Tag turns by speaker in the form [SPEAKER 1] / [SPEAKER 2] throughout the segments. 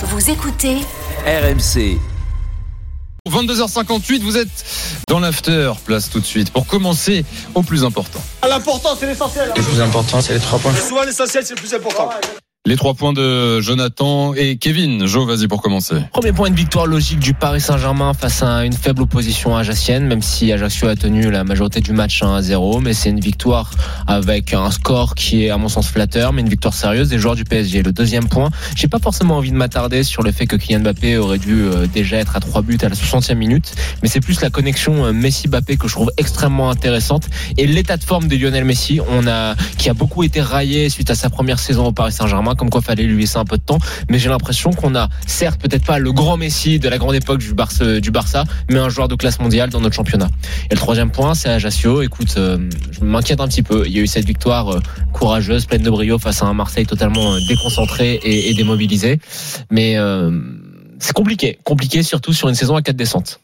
[SPEAKER 1] Vous écoutez
[SPEAKER 2] RMC.
[SPEAKER 3] 22h58, vous êtes dans l'after, place tout de suite, pour commencer au plus important.
[SPEAKER 4] L'important, c'est l'essentiel.
[SPEAKER 5] Le plus important, c'est les trois points.
[SPEAKER 4] Souvent, l'essentiel, c'est le plus important.
[SPEAKER 3] Les trois points de Jonathan et Kevin. Jo, vas-y pour commencer.
[SPEAKER 6] Premier point, une victoire logique du Paris Saint-Germain face à une faible opposition ajaxienne, même si Ajaccio a tenu la majorité du match 1 à 0. Mais c'est une victoire avec un score qui est, à mon sens, flatteur, mais une victoire sérieuse des joueurs du PSG. Le deuxième point, j'ai pas forcément envie de m'attarder sur le fait que Kylian Mbappé aurait dû euh, déjà être à trois buts à la 60e minute, mais c'est plus la connexion euh, Messi-Mbappé que je trouve extrêmement intéressante et l'état de forme de Lionel Messi, on a, qui a beaucoup été raillé suite à sa première saison au Paris Saint-Germain, comme quoi fallait lui laisser un peu de temps, mais j'ai l'impression qu'on a, certes, peut-être pas le grand Messi de la grande époque du Barça, mais un joueur de classe mondiale dans notre championnat. Et le troisième point, c'est Ajaccio. Écoute, euh, je m'inquiète un petit peu. Il y a eu cette victoire euh, courageuse, pleine de brio face à un Marseille totalement euh, déconcentré et, et démobilisé, mais c'est compliqué, compliqué surtout sur une saison à quatre descentes.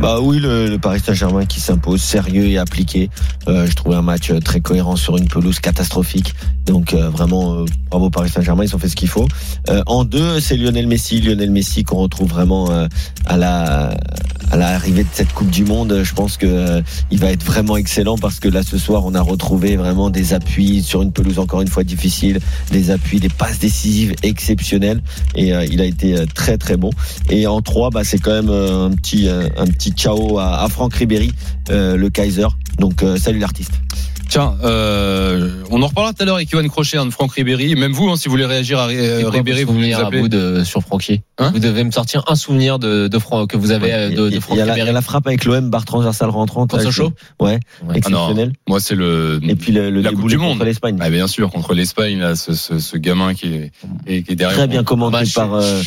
[SPEAKER 7] Bah oui, le, Paris Saint-Germain qui s'impose sérieux et appliqué. Euh, je trouvais un match euh, très cohérent sur une pelouse catastrophique. Donc euh, vraiment, bravo Paris Saint-Germain, ils ont fait ce qu'il faut. En deux, c'est Lionel Messi, Lionel Messi qu'on retrouve vraiment à la à l'arrivée de cette Coupe du Monde. Je pense que il va être vraiment excellent parce que là ce soir, on a retrouvé vraiment des appuis sur une pelouse encore une fois difficile, des appuis, des passes décisives exceptionnelles et il a été très très bon. Et en trois, bah c'est quand même euh, un petit un petit ciao à, à Franck Ribéry, euh, le Kaiser. Donc euh, salut l'artiste.
[SPEAKER 3] Tiens, euh, on en reparlera tout à l'heure avec Yohan Crochet, hein, de Franck Ribéry. Même vous, hein, si vous voulez réagir à euh, Ribéry, vous
[SPEAKER 6] souvenirs à vous de, sur Francky.
[SPEAKER 3] Hein
[SPEAKER 6] vous devez me sortir un souvenir de, que vous avez de, de Franck
[SPEAKER 7] il y a
[SPEAKER 6] Ribéry.
[SPEAKER 7] la frappe avec l'OM, barre transversale rentrante.
[SPEAKER 6] Contre Sochaux
[SPEAKER 7] Ouais,
[SPEAKER 6] Ouais.
[SPEAKER 3] Ah non,
[SPEAKER 7] exceptionnel.
[SPEAKER 3] moi c'est le.
[SPEAKER 7] Et puis le, le
[SPEAKER 3] la Coupe du Monde.
[SPEAKER 7] contre l'Espagne.
[SPEAKER 3] Ah, bien sûr, contre l'Espagne, là, ce, ce, ce gamin qui est, qui derrière.
[SPEAKER 7] Très bien commenté
[SPEAKER 6] Bah,
[SPEAKER 7] par euh,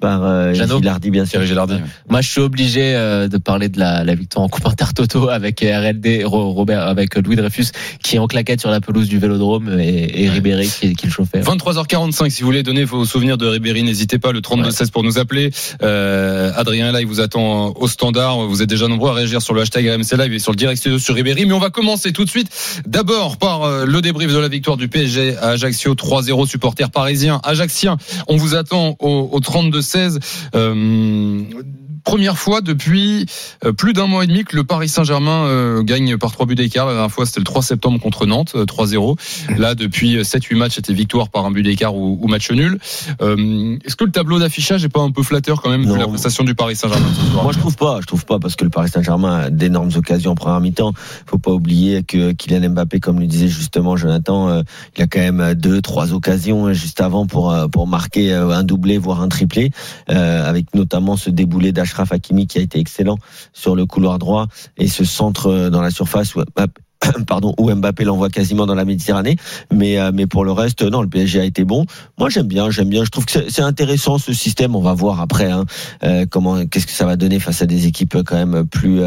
[SPEAKER 7] par euh. Gilardi, bien sûr.
[SPEAKER 3] Thierry Gélardi.
[SPEAKER 6] Moi, je suis obligé euh, de parler de la, la victoire en Coupe Intertoto avec euh, RLD, Ro- Robert, avec Louis Dreyfus, qui est en claquette sur la pelouse du Vélodrome et, et Ribéry qui, qui le chauffait.
[SPEAKER 3] 23h45, si vous voulez donner vos souvenirs de Ribéry, n'hésitez pas, le 32-16 pour nous appeler. Euh, Adrien là, il vous attend au standard. Vous êtes déjà nombreux à réagir sur le hashtag RMC Live et sur le direct studio sur Ribéry. Mais on va commencer tout de suite. D'abord par euh, le débrief de la victoire du PSG à Ajaccio 3-0, supporters parisiens. Ajaxiens, on vous attend au, au 32-16. Euh, Première fois depuis euh, plus d'un mois et demi que le Paris Saint-Germain euh, gagne par trois buts d'écart. La dernière fois, c'était le 3 septembre contre Nantes, euh, 3-0. Là, depuis 7-8 matchs, c'était victoire par un but d'écart ou, ou match nul. Euh, Est-ce que le tableau d'affichage est pas un peu flatteur quand même vu la prestation du Paris Saint-Germain ce soir?
[SPEAKER 7] Moi, je trouve pas. Je trouve pas parce que le Paris Saint-Germain a d'énormes occasions en première mi-temps. Faut pas oublier que Kylian Mbappé, comme le disait justement Jonathan, il a quand même deux, trois occasions euh, juste avant pour pour marquer un doublé, voire un triplé, euh, avec notamment ce déboulé Hakimi qui a été excellent sur le couloir droit et ce centre euh, dans la surface où pardon, où Mbappé l'envoie quasiment dans la Méditerranée. Mais, euh, mais pour le reste, non, le PSG a été bon. Moi, j'aime bien, j'aime bien. Je trouve que c'est- intéressant ce système. On va voir après hein, euh, comment, qu'est-ce que ça va donner face à des équipes quand même plus,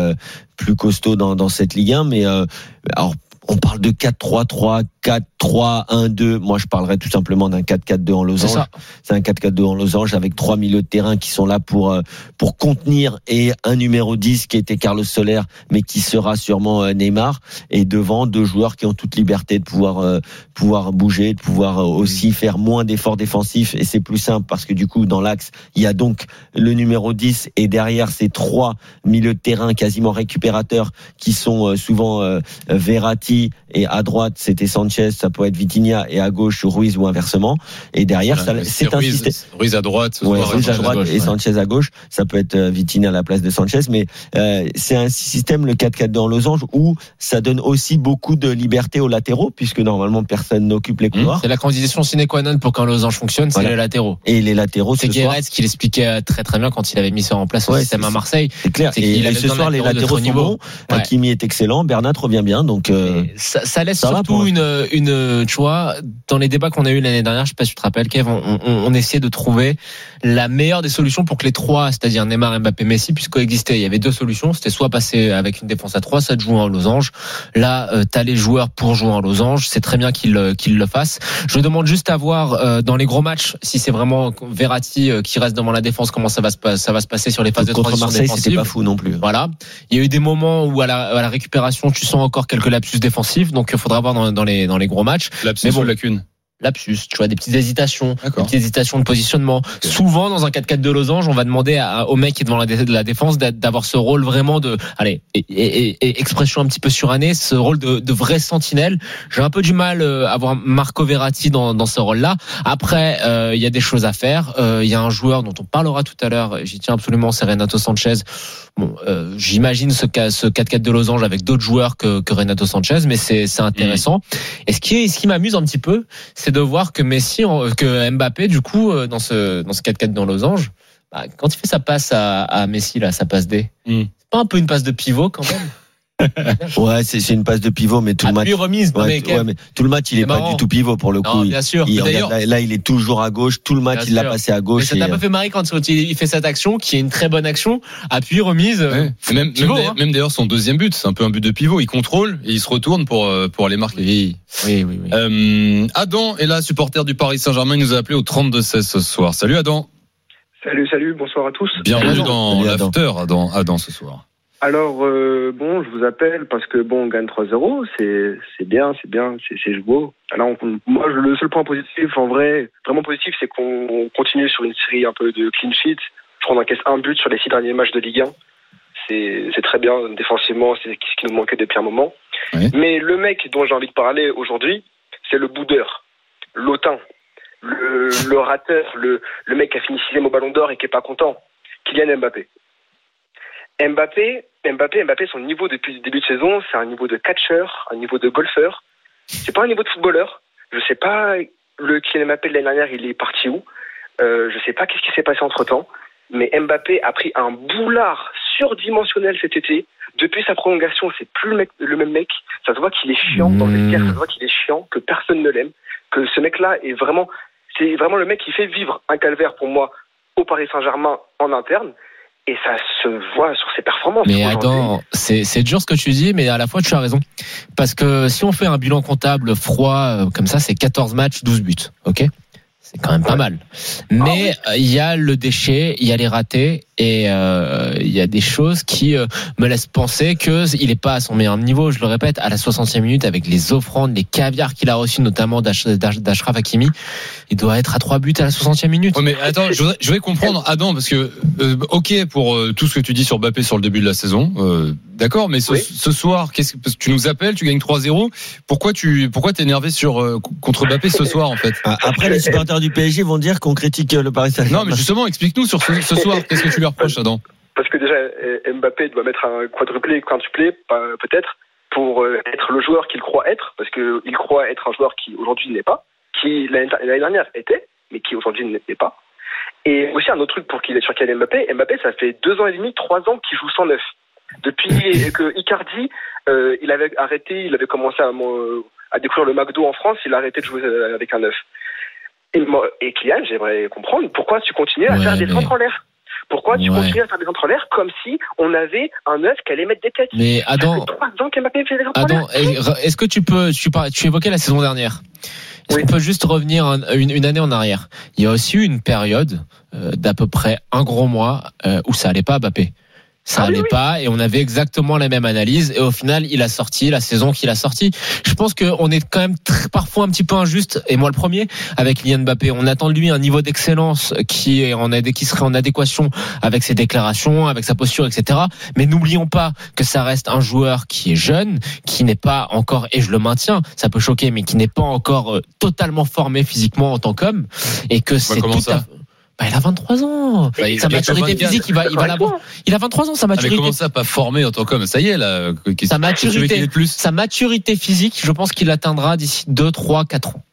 [SPEAKER 7] plus costauds dans, dans cette Ligue 1. Mais alors, on parle de 4-3-3, 4-3-1-2. Moi, je parlerais tout simplement d'un 4-4-2 en losange. C'est un 4-4-2 en losange avec trois milieux de terrain qui sont là pour euh, pour contenir et un numéro 10 qui était Carlos Soler mais qui sera sûrement euh, Neymar et devant deux joueurs qui ont toute liberté de pouvoir euh, pouvoir bouger, de pouvoir euh, aussi faire moins d'efforts défensifs et c'est plus simple parce que du coup dans l'axe, il y a donc le numéro 10 et derrière ces trois milieux de terrain quasiment récupérateurs qui sont souvent euh, Verratti et à droite c'était Sanchez, ça peut être Vitinha et à gauche Ruiz ou inversement et derrière c'est un
[SPEAKER 3] Ruiz,
[SPEAKER 7] système
[SPEAKER 3] Ruiz à droite. ce
[SPEAKER 7] Ouais,
[SPEAKER 3] soir,
[SPEAKER 7] Ruiz à droite
[SPEAKER 6] gauche,
[SPEAKER 7] et
[SPEAKER 6] ouais.
[SPEAKER 7] Sanchez à gauche. Ça peut être euh, Vitinha à la place de Sanchez, mais euh, c'est un système le 4-4 dans losange où ça donne aussi beaucoup de liberté aux latéraux puisque normalement personne n'occupe les couloirs
[SPEAKER 6] C'est la condition sine qua non pour qu'un losange fonctionne, c'est
[SPEAKER 7] Voilà.
[SPEAKER 6] les latéraux.
[SPEAKER 7] et les latéraux
[SPEAKER 6] C'est
[SPEAKER 7] ce soir.
[SPEAKER 6] Qui l'expliquait euh, très très bien quand il avait mis ça en place au
[SPEAKER 7] Ouais,
[SPEAKER 6] système à Marseille.
[SPEAKER 7] C'est clair. Et, ce soir les
[SPEAKER 6] latéraux
[SPEAKER 7] sont bons. Hakimi est excellent, Bernat revient bien, donc euh,
[SPEAKER 6] ça, ça laisse surtout une, une, tu vois, dans les débats qu'on a eu l'année dernière, je sais pas si tu te rappelles, Kev, on, on, on essayait de trouver la meilleure des solutions pour que les trois, c'est-à-dire Neymar, Mbappé, Messi, puissent coexister. Il y avait deux solutions, c'était soit passer avec une défense à trois, soit de jouer en losange. Là, euh, t'as les joueurs pour jouer en losange, c'est très bien qu'ils euh, qu'ils le fassent. Je demande juste à voir euh, dans les gros matchs si c'est vraiment Verratti euh, qui reste devant la défense, comment ça va se, ça va se passer sur les phases de
[SPEAKER 7] contre
[SPEAKER 6] transition
[SPEAKER 7] Marseille c'était pas fou non plus.
[SPEAKER 6] Voilà. Il y a eu des moments où à la, à la récupération, tu sens encore quelques lapsus défensifs, donc il faudra voir dans, dans les dans les gros matchs. Mais bon.
[SPEAKER 3] ou lacune
[SPEAKER 6] lapsus, tu vois, des petites hésitations, des petites hésitations de positionnement. Souvent, dans un 4-4 de losange, on va demander à- au mec qui est devant la, dé- la défense d'avoir ce rôle vraiment de, allez, et, et- et- et expression un petit peu surannée, ce rôle de, de vrai sentinelle. J'ai un peu du mal euh, à voir Marco Verratti dans, dans ce rôle-là. Après, euh, il y a des choses à faire. Euh, Il y a un joueur dont on parlera tout à l'heure, j'y tiens absolument, c'est Renato Sanchez. Bon, euh, j'imagine ce, ca- ce 4-4 de losange avec d'autres joueurs que, que Renato Sanchez, mais c'est intéressant. Et ce qui, est, ce qui m'amuse un petit peu, c'est de voir que Messi, que Mbappé, du coup, euh, dans ce dans ce 4-4 dans losange, bah, quand il fait sa passe à, à Messi là, sa passe D,
[SPEAKER 3] Mm.
[SPEAKER 6] c'est pas un peu une passe de pivot quand même?
[SPEAKER 7] Ouais, c'est une passe de pivot, mais tout le match.
[SPEAKER 6] Appui remise, non,
[SPEAKER 7] Ouais,
[SPEAKER 6] mais,
[SPEAKER 7] t- ouais, mais tout le match, il est pas
[SPEAKER 6] marrant.
[SPEAKER 7] du tout pivot pour le
[SPEAKER 6] non,
[SPEAKER 7] coup. Il-
[SPEAKER 6] bien sûr.
[SPEAKER 7] il-
[SPEAKER 6] Mais
[SPEAKER 7] regarde, là, là, il est toujours à gauche. Tout le match,
[SPEAKER 6] Bien
[SPEAKER 7] il l'a passé à
[SPEAKER 6] mais
[SPEAKER 7] gauche.
[SPEAKER 6] ça
[SPEAKER 7] et,
[SPEAKER 6] t'a pas fait marrer quand il il fait cette action, qui est une très bonne action, appui remise. euh,
[SPEAKER 3] Ouais. Même, même
[SPEAKER 6] Pivot,
[SPEAKER 3] d'ailleurs-
[SPEAKER 6] hein.
[SPEAKER 3] même d'ailleurs son deuxième but, c'est un peu un but de pivot. Il contrôle et il se retourne pour euh, pour aller marquer.
[SPEAKER 6] Oui, oui, oui. oui.
[SPEAKER 3] Euh, Adam est là, supporter du Paris Saint-Germain. Il nous a appelé au 32-16 ce soir. Salut Adam.
[SPEAKER 1] Salut, salut, bonsoir à tous.
[SPEAKER 3] Bienvenue dans l'after, Adam, Adam, ce soir.
[SPEAKER 1] Alors, euh, bon, je vous appelle parce que, bon, on gagne 3-0, c'est c'est bien, c'est bien, c'est c'est beau. Alors, on- moi, le seul point positif, en vrai, vraiment positif, c'est qu'on on continue sur une série un peu de clean sheet. Je crois qu'on encaisse un but sur les six derniers matchs de Ligue 1. C'est c'est très bien, défensivement, c'est ce qui nous manquait depuis un moment.
[SPEAKER 3] Oui.
[SPEAKER 1] Mais le mec dont j'ai envie de parler aujourd'hui, c'est le boudeur, l'autain, le, le rateur, le, le mec qui a fini sixième au Ballon d'Or et qui est pas content, Kylian Mbappé. Mbappé, Mbappé, Mbappé, son niveau depuis le début de saison, c'est un niveau de catcheur, un niveau de golfeur. C'est pas un niveau de footballeur. Je sais pas le Kylian Mbappé de l'année dernière, il est parti où. Euh, je sais pas qu'est-ce qui s'est passé entre temps. Mais Mbappé a pris un boulard surdimensionnel cet été. Depuis sa prolongation, c'est plus le, même mec. Ça se voit qu'il est chiant dans le vestiaire, ça se voit qu'il est chiant, que personne ne l'aime, que ce mec-là est vraiment, c'est vraiment le mec qui fait vivre un calvaire pour moi au Paris Saint-Germain en interne. Et ça se voit sur ses performances.
[SPEAKER 6] Mais Adam, c'est dur ce que tu dis, mais à la fois tu as raison. Parce que si on fait un bilan comptable froid euh, comme ça, c'est 14 matchs, 12 buts. Ok? C'est quand même pas mal. Mais euh, il y a le déchet, il y a les ratés et euh, il y a des choses qui euh, me laissent penser que il est pas à son meilleur niveau. Je le répète, à la 60e minute avec les offrandes, les caviars qu'il a reçus, notamment d'Ash- d'Ash- d'Ashraf Hakimi, il doit être à 3 buts à la 60e minute.
[SPEAKER 3] Ouais, mais attends, je voudrais, je voudrais comprendre, Adam, parce que, euh, ok pour euh, tout ce que tu dis sur Mbappé sur le début de la saison, euh, d'accord, mais ce,
[SPEAKER 1] Oui.
[SPEAKER 3] ce soir, qu'est-ce que, parce que tu nous appelles, tu gagnes 3-0, pourquoi tu, pourquoi t'es énervé sur, euh, contre Mbappé ce soir, en fait?
[SPEAKER 7] Ah, Après, les supporters du PSG vont dire qu'on critique le Paris Saint-Germain.
[SPEAKER 3] Non, mais justement, explique-nous sur ce, ce soir, qu'est-ce que tu lui Adam?
[SPEAKER 1] Parce que déjà, euh, Mbappé doit mettre un quadruplé, quintuplé, peut-être, pour euh, être le joueur qu'il croit être, parce qu'il croit être un joueur qui aujourd'hui n'est pas, qui l'année dernière était, mais qui aujourd'hui n'est pas. Et aussi un autre truc pour qu'il est sur Kylian Mbappé, Mbappé, ça fait deux ans et demi, trois ans qu'il joue sans neuf. Depuis que Icardi, euh, il avait arrêté, il avait commencé à, mo- à découvrir le McDo en France, il a arrêté de jouer euh, avec un neuf. Et, et Kylian, j'aimerais comprendre pourquoi tu continues à
[SPEAKER 6] Ouais,
[SPEAKER 1] faire des
[SPEAKER 6] mais-
[SPEAKER 1] centres en l'air. Pourquoi tu
[SPEAKER 6] Ouais.
[SPEAKER 1] continues à faire des l'air comme si on avait un neuf qui allait mettre des têtes
[SPEAKER 6] Mais Adam. Adam, est-ce que tu peux, tu, tu évoquais la saison dernière. Est-ce
[SPEAKER 1] Oui.
[SPEAKER 6] qu'on peut juste revenir un- une, une année en arrière? Il y a aussi eu une période euh, d'à peu près un gros mois euh, où ça allait pas à Mbappé. Ça
[SPEAKER 1] Ah oui,
[SPEAKER 6] allait
[SPEAKER 1] oui.
[SPEAKER 6] pas et on avait exactement la même analyse et au final il a sorti la saison qu'il a sorti. Je pense qu'on est quand même très- parfois un petit peu injuste et moi le premier avec Kylian Mbappé. On attend de lui un niveau d'excellence qui est en qui serait en adéquation avec ses déclarations, avec sa posture, etc. Mais n'oublions pas que ça reste un joueur qui est jeune, qui n'est pas encore, et je le maintiens, ça peut choquer, mais qui n'est pas encore euh, totalement formé physiquement en tant qu'homme, et que c'est tout à- Bah, il a 23 ans.
[SPEAKER 3] Bah,
[SPEAKER 6] sa maturité
[SPEAKER 3] 24.
[SPEAKER 6] physique, il va, il va l'avoir. Il a 23 ans, sa
[SPEAKER 3] Ah, mais
[SPEAKER 6] maturité.
[SPEAKER 3] comment ça, pas formé en tant qu'homme? Ça y est, là, qu'est-ce
[SPEAKER 6] Sa maturité. Sa maturité physique, je pense qu'il l'atteindra d'ici 2, 3, 4 ans.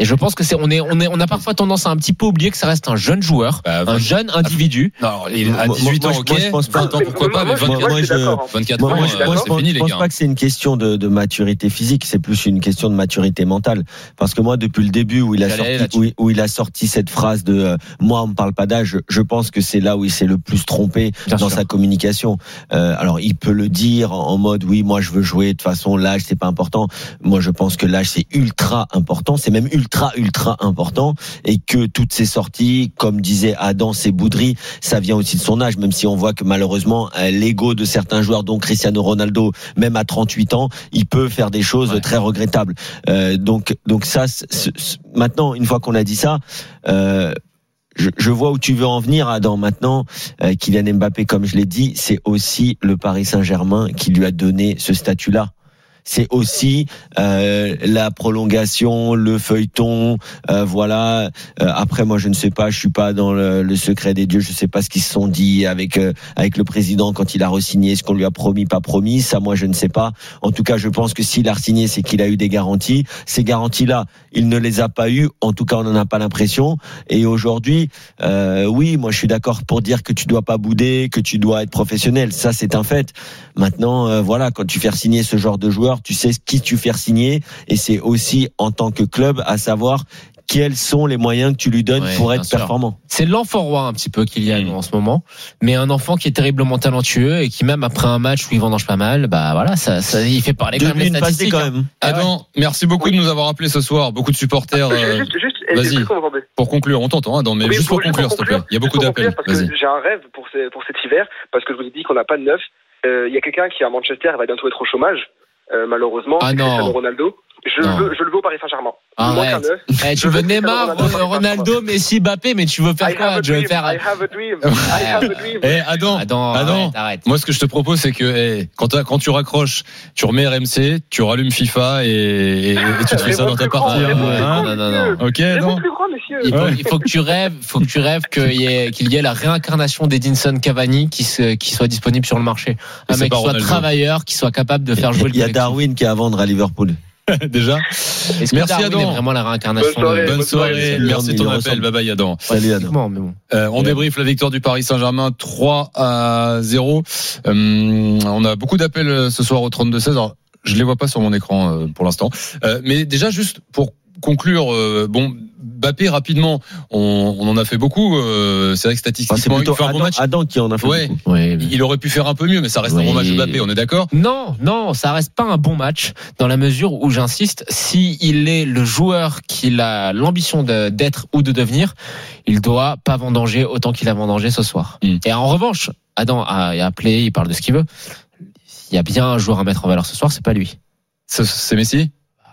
[SPEAKER 6] Et je pense que c'est, on est, on est, on a parfois tendance à un petit peu oublier que ça reste un jeune joueur,
[SPEAKER 3] Bah,
[SPEAKER 6] un jeune individu.
[SPEAKER 3] Non, il
[SPEAKER 7] moi-
[SPEAKER 3] 18
[SPEAKER 7] moi,
[SPEAKER 3] ans, ok.
[SPEAKER 7] moi, je pense pas.
[SPEAKER 3] 20 ans, pourquoi pas, mais
[SPEAKER 1] Moi, moi,
[SPEAKER 3] 24,
[SPEAKER 1] moi, je suis
[SPEAKER 7] moi, je-
[SPEAKER 1] d'accord.
[SPEAKER 3] 24
[SPEAKER 7] Moi,
[SPEAKER 3] ans,
[SPEAKER 7] moi,
[SPEAKER 3] euh,
[SPEAKER 7] je, pense, pas que c'est une question de, de maturité physique, c'est plus une question de maturité mentale. Parce que moi, depuis le début où il a sorti, où, il- où il a sorti cette phrase de euh, moi, on me parle pas d'âge, je, pense que c'est là où il s'est le plus trompé
[SPEAKER 6] Bien
[SPEAKER 7] dans
[SPEAKER 6] sûr.
[SPEAKER 7] sa communication. Euh, alors, il peut le dire en, en mode oui, moi, je veux jouer. De toute façon, l'âge, c'est pas important. Moi, je pense que l'âge, c'est ultra important. C'est même ultra ultra ultra important et que toutes ces sorties, comme disait Adam, ces bouderies, ça vient aussi de son âge, même si on voit que malheureusement euh, l'ego de certains joueurs, dont Cristiano Ronaldo, même à 38 ans, il peut faire des choses
[SPEAKER 6] Ouais.
[SPEAKER 7] très regrettables. Euh, donc donc ça, maintenant une fois qu'on a dit ça. Euh, je, je vois où tu veux en venir, Adam. Maintenant, euh, Kylian Mbappé, comme je l'ai dit, c'est aussi le Paris Saint-Germain qui lui a donné ce statut-là. C'est aussi euh, la prolongation, le feuilleton, euh, voilà. Euh, après, moi, je ne sais pas, je suis pas dans le, secret des dieux. Je sais pas ce qu'ils se sont dit avec euh, avec le président quand il a re-signé, ce qu'on lui a promis, pas promis. Ça, moi, je ne sais pas. En tout cas, je pense que s'il a re-signé, c'est qu'il a eu des garanties. Ces garanties-là, il ne les a pas eues. En tout cas, on n'en a pas l'impression. Et aujourd'hui, oui, moi, je suis d'accord pour dire que tu dois pas bouder, que tu dois être professionnel. Ça, c'est un fait. Maintenant, voilà, quand tu fais signer ce genre de joueur, tu sais qui tu fais signer, et c'est aussi en tant que club à savoir quels sont les moyens que tu lui donnes
[SPEAKER 6] Ouais,
[SPEAKER 7] pour être performant.
[SPEAKER 6] C'est l'enfant roi un petit peu Kylian
[SPEAKER 3] Mm.
[SPEAKER 6] en ce moment, mais un enfant qui est terriblement talentueux et qui même après un match où il vendange pas mal, bah voilà, ça, ça il fait parler quand même les statistiques.
[SPEAKER 7] quand
[SPEAKER 6] hein.
[SPEAKER 7] même.
[SPEAKER 6] Ah ouais.
[SPEAKER 3] Adam, merci beaucoup de nous avoir appelé ce soir. Beaucoup de supporters. euh,
[SPEAKER 1] Juste, juste,
[SPEAKER 3] vas-y. pour conclure, on t'entend, Adam, mais
[SPEAKER 1] Oui,
[SPEAKER 3] juste pour conclure, s'il te plaît. Il y a beaucoup d'appels.
[SPEAKER 1] j'ai un rêve pour, ce- pour cet hiver, parce que je vous ai dit qu'on n'a pas de neuf. Euh, Il y a quelqu'un qui est à Manchester, il va bientôt être au chômage, malheureusement.
[SPEAKER 6] Ah
[SPEAKER 1] c'est. Cristiano Ronaldo. Je le,
[SPEAKER 6] Non.
[SPEAKER 1] veux, je le veux au Paris Saint-Germain.
[SPEAKER 6] Arrête.
[SPEAKER 1] neuf.
[SPEAKER 6] Eh, tu
[SPEAKER 1] Je
[SPEAKER 6] veux Neymar,
[SPEAKER 1] Ronaldo,
[SPEAKER 6] Ronaldo, Messi, Mbappé, mais tu veux
[SPEAKER 1] I
[SPEAKER 6] faire quoi
[SPEAKER 1] have a
[SPEAKER 6] Tu veux
[SPEAKER 1] dream.
[SPEAKER 6] faire
[SPEAKER 1] I have a dream. I have a dream.
[SPEAKER 3] Adam,
[SPEAKER 6] Adam,
[SPEAKER 3] Adam.
[SPEAKER 6] arrête, arrête.
[SPEAKER 3] Moi, ce que je te propose, c'est que eh, quand, tu raccroches, tu remets RMC, tu rallumes FIFA et, et- et tu te fais ça dans ta partie. Hein.
[SPEAKER 6] non, non, non.
[SPEAKER 3] Ok,
[SPEAKER 1] monsieur.
[SPEAKER 6] Il faut,
[SPEAKER 3] Ouais.
[SPEAKER 6] il faut que tu rêves, faut que tu rêves qu'il y ait, qu'il y ait la réincarnation d'Edinson Cavani qui, se, qui soit disponible sur le marché. Un mec qui soit travailleur, qui soit capable de faire jouer le
[SPEAKER 7] Il y a. Darwin qui est à vendre à Liverpool.
[SPEAKER 3] Déjà.
[SPEAKER 6] Est-ce que
[SPEAKER 3] Merci,
[SPEAKER 6] Darwin
[SPEAKER 3] Adam.
[SPEAKER 6] est vraiment la réincarnation
[SPEAKER 1] Bonne soirée.
[SPEAKER 3] Bonne. Merci de ton
[SPEAKER 7] ressemble.
[SPEAKER 3] appel. Bye bye, Adam.
[SPEAKER 7] Salut Adam.
[SPEAKER 3] Euh, on débriefe la victoire du Paris Saint-Germain 3 à 0. Euh, on a beaucoup d'appels euh, ce soir au 32-16. Alors, je les vois pas sur mon écran euh, pour l'instant. Euh, mais déjà, juste pour conclure, euh, bon, Bappé rapidement, on, on en a fait beaucoup. euh, c'est vrai que
[SPEAKER 7] Enfin, c'est
[SPEAKER 3] statistiquement, il
[SPEAKER 7] plutôt
[SPEAKER 3] fait un bon
[SPEAKER 7] Adam,
[SPEAKER 3] match.
[SPEAKER 7] Adam qui en a fait
[SPEAKER 3] Ouais.
[SPEAKER 7] beaucoup.
[SPEAKER 6] Ouais.
[SPEAKER 3] Il aurait pu faire un peu mieux, mais ça reste un bon match de Bappé, on est d'accord
[SPEAKER 6] Non, non, ça reste pas un bon match dans la mesure où j'insiste, si il est le joueur qu'il a l'ambition de- d'être ou de devenir, il doit pas vendanger autant qu'il a vendangé ce soir.
[SPEAKER 3] Mm.
[SPEAKER 6] Et en revanche, Adam a, a appelé, il parle de ce qu'il veut. Il y a bien un joueur à mettre en valeur ce soir, c'est pas lui.
[SPEAKER 3] C'est Messi?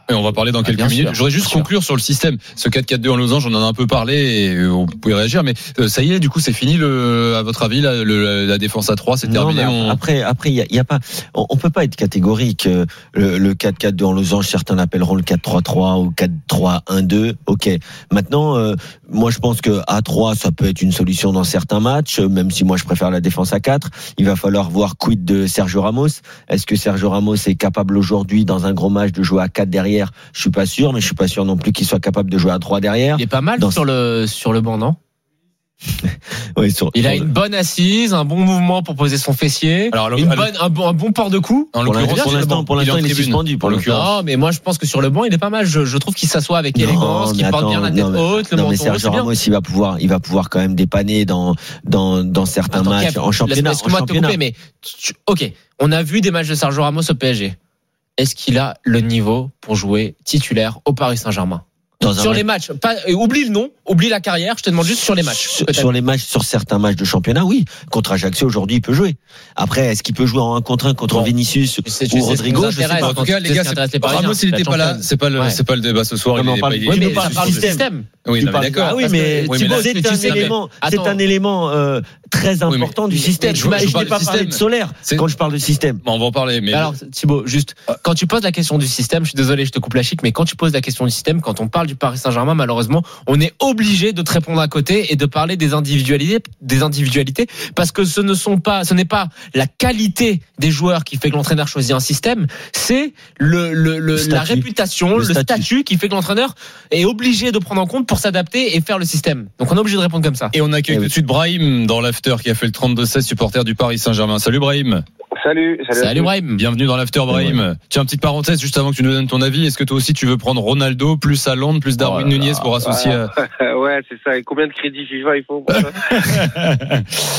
[SPEAKER 3] Et on va parler dans
[SPEAKER 6] Ah,
[SPEAKER 3] quelques minutes.
[SPEAKER 6] sûr,
[SPEAKER 3] J'aurais juste
[SPEAKER 6] bien sûr.
[SPEAKER 3] conclure sur le système. Ce 4-4-2 en losange, on en a un peu parlé et euh, vous pouvez réagir. Mais euh, ça y est, du coup, c'est fini. Le, à votre avis, la, le- la défense à 3, c'est terminé. on-
[SPEAKER 7] Après, après, il y a, il y a pas, on, on peut pas être catégorique. euh, Le, le 4-4-2 en losange, certains l'appelleront le 4-3-3 ou 4-3-1-2. Ok. Maintenant, euh, moi, je pense que à 3, ça peut être une solution dans certains matchs, même si moi, je préfère la défense à 4. Il va falloir voir quid de Sergio Ramos. Est-ce que Sergio Ramos est capable aujourd'hui, dans un gros match, de jouer à 4 derrière? Je suis pas sûr, mais je suis pas sûr non plus qu'il soit capable de jouer à 3 derrière.
[SPEAKER 6] Il est pas mal
[SPEAKER 7] Dans-
[SPEAKER 6] sur le sur le banc, non
[SPEAKER 7] Ouais, sur-
[SPEAKER 6] Il a
[SPEAKER 7] sur-
[SPEAKER 6] une bonne assise, un bon mouvement pour poser son fessier,
[SPEAKER 3] Alors, le-
[SPEAKER 6] une
[SPEAKER 3] le-
[SPEAKER 6] bonne, un, bon, un bon port de cou.
[SPEAKER 3] En
[SPEAKER 7] Pour l'instant, pour
[SPEAKER 3] en
[SPEAKER 7] il est
[SPEAKER 3] tribune,
[SPEAKER 7] suspendu, pour
[SPEAKER 3] en l'occurrence.
[SPEAKER 6] Non, mais moi je pense que sur le banc, il est pas mal. Je, je trouve qu'il s'assoit avec élégance, qu'il porte
[SPEAKER 7] attends,
[SPEAKER 6] bien la tête
[SPEAKER 7] non, mais-
[SPEAKER 6] haute, le
[SPEAKER 7] non,
[SPEAKER 6] menton haut, bien.
[SPEAKER 7] Ramos, il va pouvoir, il va pouvoir quand même dépanner dans dans dans certains
[SPEAKER 6] Attends,
[SPEAKER 7] matchs en championnat.
[SPEAKER 6] De te
[SPEAKER 7] championnat.
[SPEAKER 6] couper, mais tu- ok, on a vu des matchs de Sergio Ramos au PSG. Est-ce qu'il a le niveau pour jouer titulaire au Paris Saint-Germain?
[SPEAKER 7] Dans
[SPEAKER 6] Sur les matchs, pas, euh, oublie le nom, oublie la carrière. Je te demande juste sur les matchs.
[SPEAKER 7] Sur, les matchs, sur certains matchs de championnat, oui. Contre Ajaccio aujourd'hui, il peut jouer. Après, est-ce qu'il peut jouer en 1 contre 1 contre
[SPEAKER 3] Bon.
[SPEAKER 7] Vinicius ou Rodrigo Je sais pas.
[SPEAKER 3] En tout cas, les
[SPEAKER 6] sais
[SPEAKER 3] gars, Ramos, il n'était pas là. C'est pas le, c'est pas le débat ce soir.
[SPEAKER 7] On parle-
[SPEAKER 6] du
[SPEAKER 7] système.
[SPEAKER 3] Oui, d'accord.
[SPEAKER 7] Ah oui, mais c'est un élément, c'est un élément euh, très important du système.
[SPEAKER 3] je-
[SPEAKER 7] je n'ai
[SPEAKER 3] parle
[SPEAKER 7] pas
[SPEAKER 3] du
[SPEAKER 7] parlé
[SPEAKER 3] système.
[SPEAKER 7] de Solaire quand je parle de système.
[SPEAKER 3] On va en parler. Mais
[SPEAKER 6] Alors Thibaut, juste quand tu poses la question du système, je suis désolé, je te coupe la chic, mais quand tu poses la question du système, quand on parle du Paris Saint-Germain, malheureusement, on est obligé de te répondre à côté et de parler des individualités, des individualités, parce que ce ne sont pas, ce n'est pas la qualité des joueurs qui fait que l'entraîneur choisit un système, c'est le, le, le-
[SPEAKER 7] Le
[SPEAKER 6] la réputation,
[SPEAKER 7] Le
[SPEAKER 6] le,
[SPEAKER 7] statut.
[SPEAKER 6] statut. qui fait que l'entraîneur est obligé de prendre en compte pour s'adapter et faire le système. Donc on est obligé de répondre comme ça.
[SPEAKER 3] Et on accueille
[SPEAKER 7] Eh
[SPEAKER 3] tout
[SPEAKER 7] oui.
[SPEAKER 3] de suite Brahim dans l'after qui a fait le 32-16 supporter du Paris Saint-Germain. Salut Brahim.
[SPEAKER 1] Salut, salut.
[SPEAKER 6] Salut Brahim.
[SPEAKER 3] Bienvenue dans l'After Brahim. Tiens, petite parenthèse juste avant que tu nous donnes ton avis. Est-ce que toi aussi tu veux prendre Ronaldo plus Haaland plus Darwin
[SPEAKER 1] Oh là
[SPEAKER 3] Nunez
[SPEAKER 1] là.
[SPEAKER 3] pour associer euh,
[SPEAKER 1] ouais, c'est ça. Et combien de crédits FIFA il faut pour ça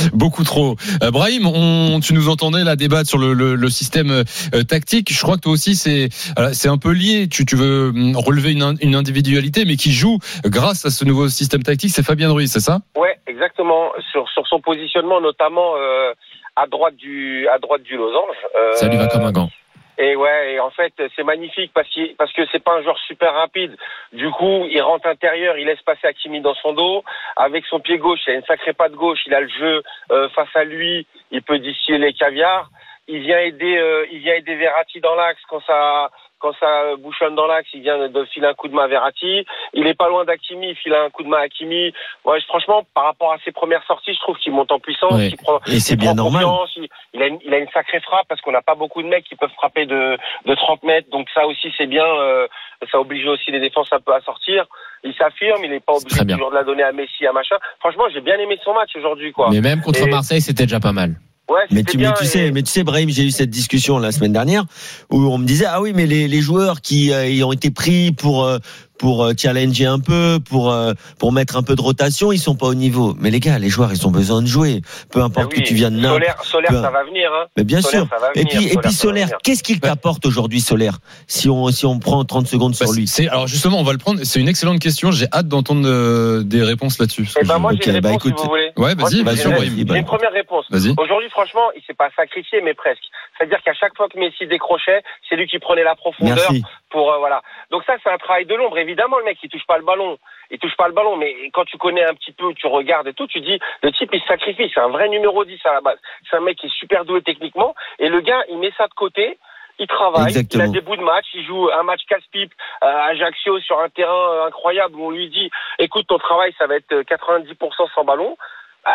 [SPEAKER 3] Beaucoup trop. Euh, Brahim, on, tu nous entendais là débattre sur le, le, le système euh, tactique. Je crois que toi aussi c'est c'est un peu lié. Tu, tu veux hum, relever une individualité, mais qui joue grâce à ce nouveau système tactique. C'est Fabien Ruiz, c'est ça?
[SPEAKER 2] Ouais, exactement. Sur, sur son positionnement, notamment euh, à droite du à droite du losange. Euh,
[SPEAKER 6] Ça lui va comme un gant.
[SPEAKER 2] Et ouais, et en fait, c'est magnifique parce qu'il parce que c'est pas un joueur super rapide. Du coup, il rentre intérieur, il laisse passer Hakimi dans son dos. Avec son pied gauche, il a une sacrée patte gauche, il a le jeu euh, face à lui, il peut distiller les caviars. Il vient aider, euh, il vient aider Verratti dans l'axe quand ça quand ça bouchonne dans l'axe, il vient de filer un coup de main à Verratti. Il est pas loin d'Hakimi, il file un coup de main à Hakimi. Ouais, franchement, par rapport à ses premières sorties, je trouve qu'il monte en puissance,
[SPEAKER 6] Ouais.
[SPEAKER 2] qu'il prend,
[SPEAKER 7] Et c'est
[SPEAKER 2] il
[SPEAKER 7] bien
[SPEAKER 2] prend
[SPEAKER 7] normal.
[SPEAKER 2] il, il a une, il a une sacrée frappe parce qu'on n'a pas beaucoup de mecs qui peuvent frapper de, de 30 mètres. Donc ça aussi, c'est bien. euh, ça oblige aussi les défenses un peu à sortir. Il s'affirme, il n'est pas obligé toujours de la donner à Messi, à machin. Franchement, j'ai bien aimé son match aujourd'hui, quoi.
[SPEAKER 6] Mais même contre
[SPEAKER 2] Et-
[SPEAKER 6] Marseille, c'était déjà pas mal.
[SPEAKER 2] Ouais,
[SPEAKER 7] Mais tu,
[SPEAKER 2] bien.
[SPEAKER 7] mais tu
[SPEAKER 2] et-
[SPEAKER 7] sais, mais tu sais, Brahim, j'ai eu cette discussion la semaine dernière où on me disait ah oui, mais les, les joueurs qui euh, ont été pris pour euh, pour euh, challenger un peu, pour euh, pour mettre un peu de rotation, ils sont pas au niveau. Mais les gars, les joueurs, ils ont besoin de jouer. Peu importe
[SPEAKER 2] oui,
[SPEAKER 7] que tu viennes là.
[SPEAKER 2] Solaire, Solaire
[SPEAKER 7] peu-
[SPEAKER 2] ça va venir. Hein.
[SPEAKER 7] Mais bien
[SPEAKER 2] Solaire,
[SPEAKER 7] sûr. Et puis et
[SPEAKER 2] Solaire,
[SPEAKER 7] puis
[SPEAKER 2] ça va
[SPEAKER 7] Solaire, qu'est-ce qu'il t'apporte aujourd'hui Solaire? Si on si on prend 30 secondes
[SPEAKER 3] Bah,
[SPEAKER 7] sur lui.
[SPEAKER 3] c'est- Alors justement, on va le prendre. C'est une excellente question. J'ai hâte d'entendre euh, des réponses là-dessus.
[SPEAKER 2] Eh ben moi, j'ai une
[SPEAKER 7] bah, écoute.
[SPEAKER 2] si vous voulez.
[SPEAKER 3] Ouais, vas-y, vas-y,
[SPEAKER 2] j'ai-. J'ai une première réponse.
[SPEAKER 3] Vas-y.
[SPEAKER 2] Aujourd'hui, franchement, il s'est pas sacrifié, mais presque. C'est-à-dire qu'à chaque fois que Messi décrochait, c'est lui qui prenait la profondeur
[SPEAKER 7] Merci.
[SPEAKER 2] Pour euh, voilà. Donc ça, c'est un travail de l'ombre. Évidemment, le mec, il touche pas le ballon, il touche pas le ballon, mais quand tu connais un petit peu, tu regardes et tout, tu dis le type, il se sacrifie. C'est un vrai numéro 10 à la base. C'est un mec qui est super doué techniquement, et le gars, il met ça de côté. Il travaille,
[SPEAKER 7] Exactement.
[SPEAKER 2] il a des bouts de match, il joue un match casse-pipe euh, à Ajaccio sur un terrain euh, incroyable où on lui dit écoute ton travail ça va être euh, 90% sans ballon. Euh,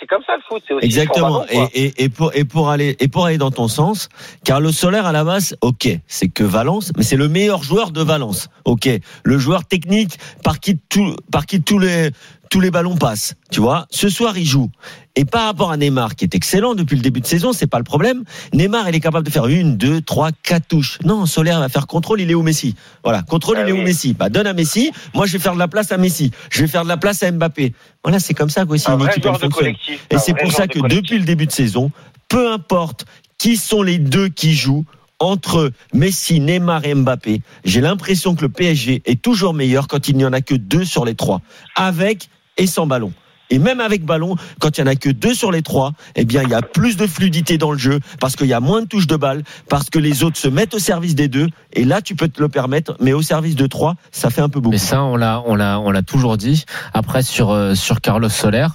[SPEAKER 2] c'est comme ça le foot, c'est aussi
[SPEAKER 7] Exactement.
[SPEAKER 2] ballon,
[SPEAKER 7] et, et, et pour et pour aller et pour aller dans ton sens, Carlos Soler à la base, ok, c'est que Valence, mais c'est le meilleur joueur de Valence. Ok, le joueur technique par qui tout par qui tous les tous les ballons passent. Tu vois, ce soir il joue. Et par rapport à Neymar, qui est excellent depuis le début de saison, c'est pas le problème. Neymar, il est capable de faire une, deux, trois, quatre touches. Non, Soler va faire contrôle, il est où Messi? Voilà, contrôle,
[SPEAKER 2] Ah
[SPEAKER 7] il est où
[SPEAKER 2] oui.
[SPEAKER 7] Messi? Bah donne à Messi. Moi, je vais faire de la place à Messi. Je vais faire de la place à Mbappé. Voilà, c'est comme ça qu'aussi
[SPEAKER 2] un
[SPEAKER 7] une équipe fonctionne. Et c'est pour ça que depuis le début de saison, peu importe qui sont les deux qui jouent entre Messi, Neymar et Mbappé, j'ai l'impression que le PSG est toujours meilleur quand il n'y en a que deux sur les trois, avec et sans ballon. Et même avec ballon, quand il y en a que deux sur les trois, eh bien, il y a plus de fluidité dans le jeu parce qu'il y a moins de touches de balle, parce que les autres se mettent au service des deux. Et là, tu peux te le permettre, mais au service de trois, ça fait un peu beaucoup.
[SPEAKER 6] Ça, on l'a, on l'a, on l'a toujours dit. Après, sur euh, sur Carlos Soler,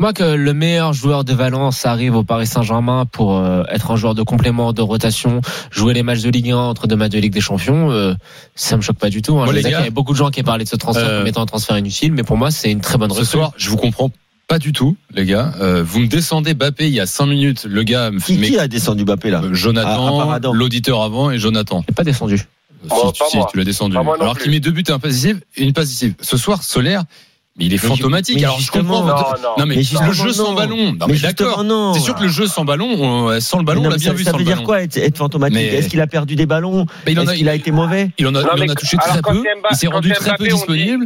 [SPEAKER 6] moi que le meilleur joueur de Valence arrive au Paris Saint-Germain pour euh, être un joueur de complément, de rotation, jouer les matchs de Ligue 1 entre deux matchs de Ligue des Champions, euh, ça me choque pas du tout. Hein.
[SPEAKER 3] Moi,
[SPEAKER 6] Je
[SPEAKER 3] les
[SPEAKER 6] sais qu'il
[SPEAKER 3] gars,
[SPEAKER 6] y avait beaucoup de gens qui parlaient de ce transfert
[SPEAKER 3] euh,
[SPEAKER 6] comme étant un transfert inutile, mais pour moi, c'est une très bonne
[SPEAKER 3] Ce
[SPEAKER 6] recrue.
[SPEAKER 3] soir, je vous comprends pas du tout, les gars. Euh, vous me descendez Bappé il y a 5 minutes. Le gars,
[SPEAKER 7] Qui,
[SPEAKER 3] mais-
[SPEAKER 7] qui a descendu Mbappé là?
[SPEAKER 3] Euh, Jonathan,
[SPEAKER 7] part Adam.
[SPEAKER 3] l'auditeur avant et Jonathan.
[SPEAKER 6] Il est pas descendu.
[SPEAKER 3] Si,
[SPEAKER 2] pas
[SPEAKER 3] si, tu l'as descendu.
[SPEAKER 2] Pas
[SPEAKER 3] Alors qu'il met deux buts et un passe une passe. Ce soir, Solaire, mais il est
[SPEAKER 7] Mais
[SPEAKER 3] fantomatique.
[SPEAKER 7] mais
[SPEAKER 3] Alors je
[SPEAKER 7] justement-
[SPEAKER 3] comprends.
[SPEAKER 2] Non, non.
[SPEAKER 3] Non mais
[SPEAKER 7] Mais
[SPEAKER 3] le jeu sans ballon. Non
[SPEAKER 7] Mais
[SPEAKER 3] mais
[SPEAKER 7] justement,
[SPEAKER 3] d'accord.
[SPEAKER 7] non.
[SPEAKER 3] C'est sûr que le jeu sans ballon, on- sans le ballon, on l'a bien
[SPEAKER 7] ça,
[SPEAKER 3] vu
[SPEAKER 7] ça
[SPEAKER 3] sans
[SPEAKER 7] veut
[SPEAKER 3] le
[SPEAKER 7] dire
[SPEAKER 3] ballon.
[SPEAKER 7] quoi être, être fantomatique
[SPEAKER 3] Mais-
[SPEAKER 7] Est-ce qu'il a perdu des ballons
[SPEAKER 3] Mais il en
[SPEAKER 7] Est-ce
[SPEAKER 3] a,
[SPEAKER 7] qu'il a été mauvais
[SPEAKER 3] il en a,
[SPEAKER 2] Non,
[SPEAKER 3] il en
[SPEAKER 2] mais
[SPEAKER 3] a touché très peu. Il s'est rendu très peu disponible.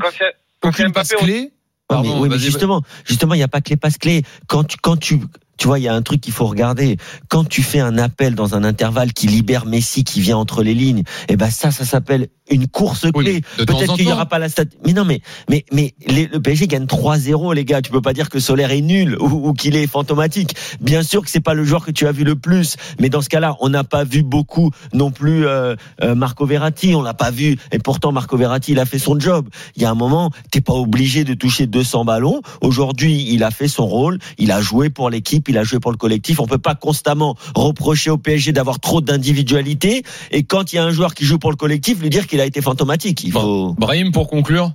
[SPEAKER 3] Aucune passe clé.
[SPEAKER 7] Oui, mais,
[SPEAKER 3] Pardon,
[SPEAKER 7] oui, mais justement, justement, il n'y a pas que les passes clés. Quand tu, quand tu, tu vois, il y a un truc qu'il faut regarder. Quand tu fais un appel dans un intervalle qui libère Messi qui vient entre les lignes, et ben ça, ça s'appelle une course clé. Peut-être qu'il n'y aura pas la stat. Mais non, mais, mais, mais les- le PSG gagne 3-0, les gars. Tu peux pas dire que Solaire est nul ou, ou qu'il est fantomatique. Bien sûr que c'est pas le joueur que tu as vu le plus, mais dans ce cas-là, on n'a pas vu beaucoup non plus euh, euh, Marco Verratti. On l'a pas vu, et pourtant Marco Verratti, il a fait son job. Il y a un moment, t'es pas obligé de toucher 200 ballons. Aujourd'hui, il a fait son rôle. Il a joué pour l'équipe, il a joué pour le collectif. On peut pas constamment reprocher au PSG d'avoir trop d'individualité. Et quand il y a un joueur qui joue pour le collectif, lui dire qu'il a été fantomatique. Il faut.
[SPEAKER 3] Brahim pour conclure.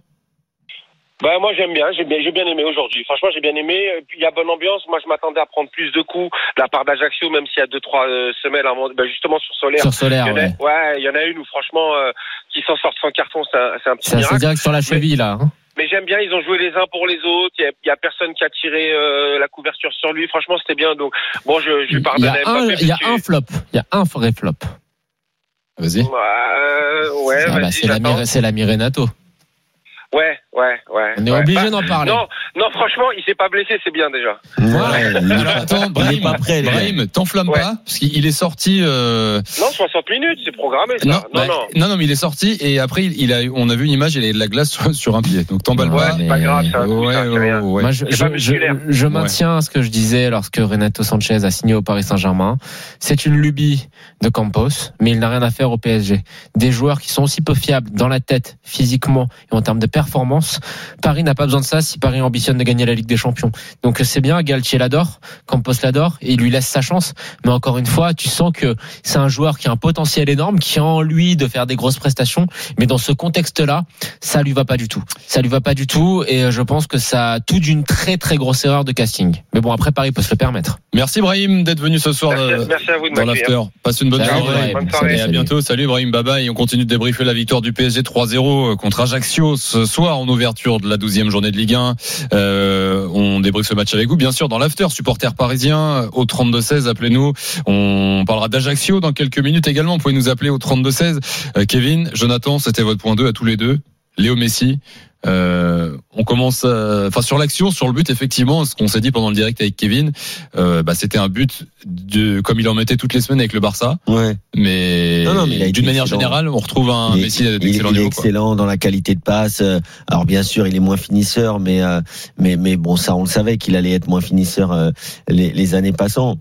[SPEAKER 2] Bah moi j'aime bien, j'ai bien, j'ai bien aimé aujourd'hui. Franchement j'ai bien aimé. Il y a bonne ambiance. Moi je m'attendais à prendre plus de coups de la part d'Ajaccio, même s'il y a deux trois euh, semaines, bah, justement sur Solaire.
[SPEAKER 6] Sur
[SPEAKER 2] Il
[SPEAKER 6] Solaire,
[SPEAKER 2] y en a,
[SPEAKER 6] ouais.
[SPEAKER 2] ouais, il y en a une où franchement euh, qui s'en sort sans carton, c'est un, c'est un petit
[SPEAKER 6] C'est
[SPEAKER 2] miracle.
[SPEAKER 6] direct sur la cheville là. hein.
[SPEAKER 2] Mais j'aime bien. Ils ont joué les uns pour les autres. Il y y a personne qui a tiré euh, la couverture sur lui. Franchement, c'était bien. Donc bon, je, je lui
[SPEAKER 6] Il y
[SPEAKER 2] pardonne.
[SPEAKER 6] il y a un flop. Il y a un vrai flop.
[SPEAKER 3] Vas-y.
[SPEAKER 2] Euh, ouais,
[SPEAKER 6] Ah bah, c'est la,
[SPEAKER 2] j'attends.
[SPEAKER 6] Mir- c'est la Mirenato.
[SPEAKER 2] Ouais, ouais, ouais.
[SPEAKER 6] On est
[SPEAKER 2] ouais.
[SPEAKER 6] obligé
[SPEAKER 2] Bah,
[SPEAKER 6] d'en parler.
[SPEAKER 2] Non, non, franchement, il s'est pas blessé, c'est bien déjà.
[SPEAKER 7] Ouais,
[SPEAKER 3] Alors attends,
[SPEAKER 7] il est
[SPEAKER 3] Brahim,
[SPEAKER 7] pas prêt.
[SPEAKER 3] Brahim, t'enflamme
[SPEAKER 2] Ouais.
[SPEAKER 3] pas, parce qu'il il est sorti. euh,
[SPEAKER 2] Non, 60 minutes, c'est programmé ça.
[SPEAKER 3] Non,
[SPEAKER 2] Non,
[SPEAKER 3] bah,
[SPEAKER 2] non.
[SPEAKER 3] non, non, mais il est sorti et après il, a, on a vu une image, il avait de la glace sur, sur un pied. Donc t'emballes
[SPEAKER 6] Ouais,
[SPEAKER 3] pas.
[SPEAKER 2] C'est pas grave, ça.
[SPEAKER 6] Moi, je, je,
[SPEAKER 2] pas
[SPEAKER 6] je, je maintiens ce que je disais lorsque Renato Sanchez a signé au Paris Saint-Germain. C'est une lubie de Campos, mais il n'a rien à faire au PSG. Des joueurs qui sont aussi peu fiables dans la tête, physiquement et en termes de performance. Paris n'a pas besoin de ça si Paris ambitionne de gagner la Ligue des Champions. Donc c'est bien, Galtier l'adore, Campos l'adore et il lui laisse sa chance. Mais encore une fois, tu sens que c'est un joueur qui a un potentiel énorme, qui a en lui de faire des grosses prestations. Mais dans ce contexte-là, ça lui va pas du tout. Ça lui va pas du tout et euh, je pense que ça a tout d'une très très grosse erreur de casting. Mais bon, après Paris peut se le permettre.
[SPEAKER 3] Merci Brahim d'être venu ce soir
[SPEAKER 2] Merci,
[SPEAKER 3] euh,
[SPEAKER 2] merci à vous de
[SPEAKER 3] dans l'after. Passe une bonne
[SPEAKER 6] Salut,
[SPEAKER 3] journée.
[SPEAKER 2] Bonne soirée.
[SPEAKER 3] Et à bientôt. Salut Brahim Baba. Et on continue de débriefer la victoire du PSG 3-0 contre Ajaccio ce soir ouverture de la 12e journée de Ligue 1. Euh, on débriefe ce match avec vous, bien sûr, dans l'after. Supporters parisiens au 32-16, appelez-nous. On parlera d'Ajaccio dans quelques minutes également. Vous pouvez nous appeler au 32-16. Euh, Kevin, Jonathan, c'était votre point 2 à tous les deux. Léo Messi. Euh, on commence, enfin sur l'action, sur le but, effectivement, ce qu'on s'est dit pendant le direct avec Kevin, euh, bah, c'était un but de, comme il en mettait toutes les semaines avec le Barça,
[SPEAKER 7] Ouais.
[SPEAKER 3] mais, d'une manière
[SPEAKER 7] excellent.
[SPEAKER 3] générale, on retrouve un
[SPEAKER 7] il est,
[SPEAKER 3] Messi
[SPEAKER 7] il est-
[SPEAKER 3] d'excellent
[SPEAKER 7] il est
[SPEAKER 3] niveau. quoi.
[SPEAKER 7] excellent dans la qualité de passe. Euh, Alors bien sûr, il est moins finisseur, mais euh, mais mais bon, ça on le savait qu'il allait être moins finisseur euh, les, les années passant.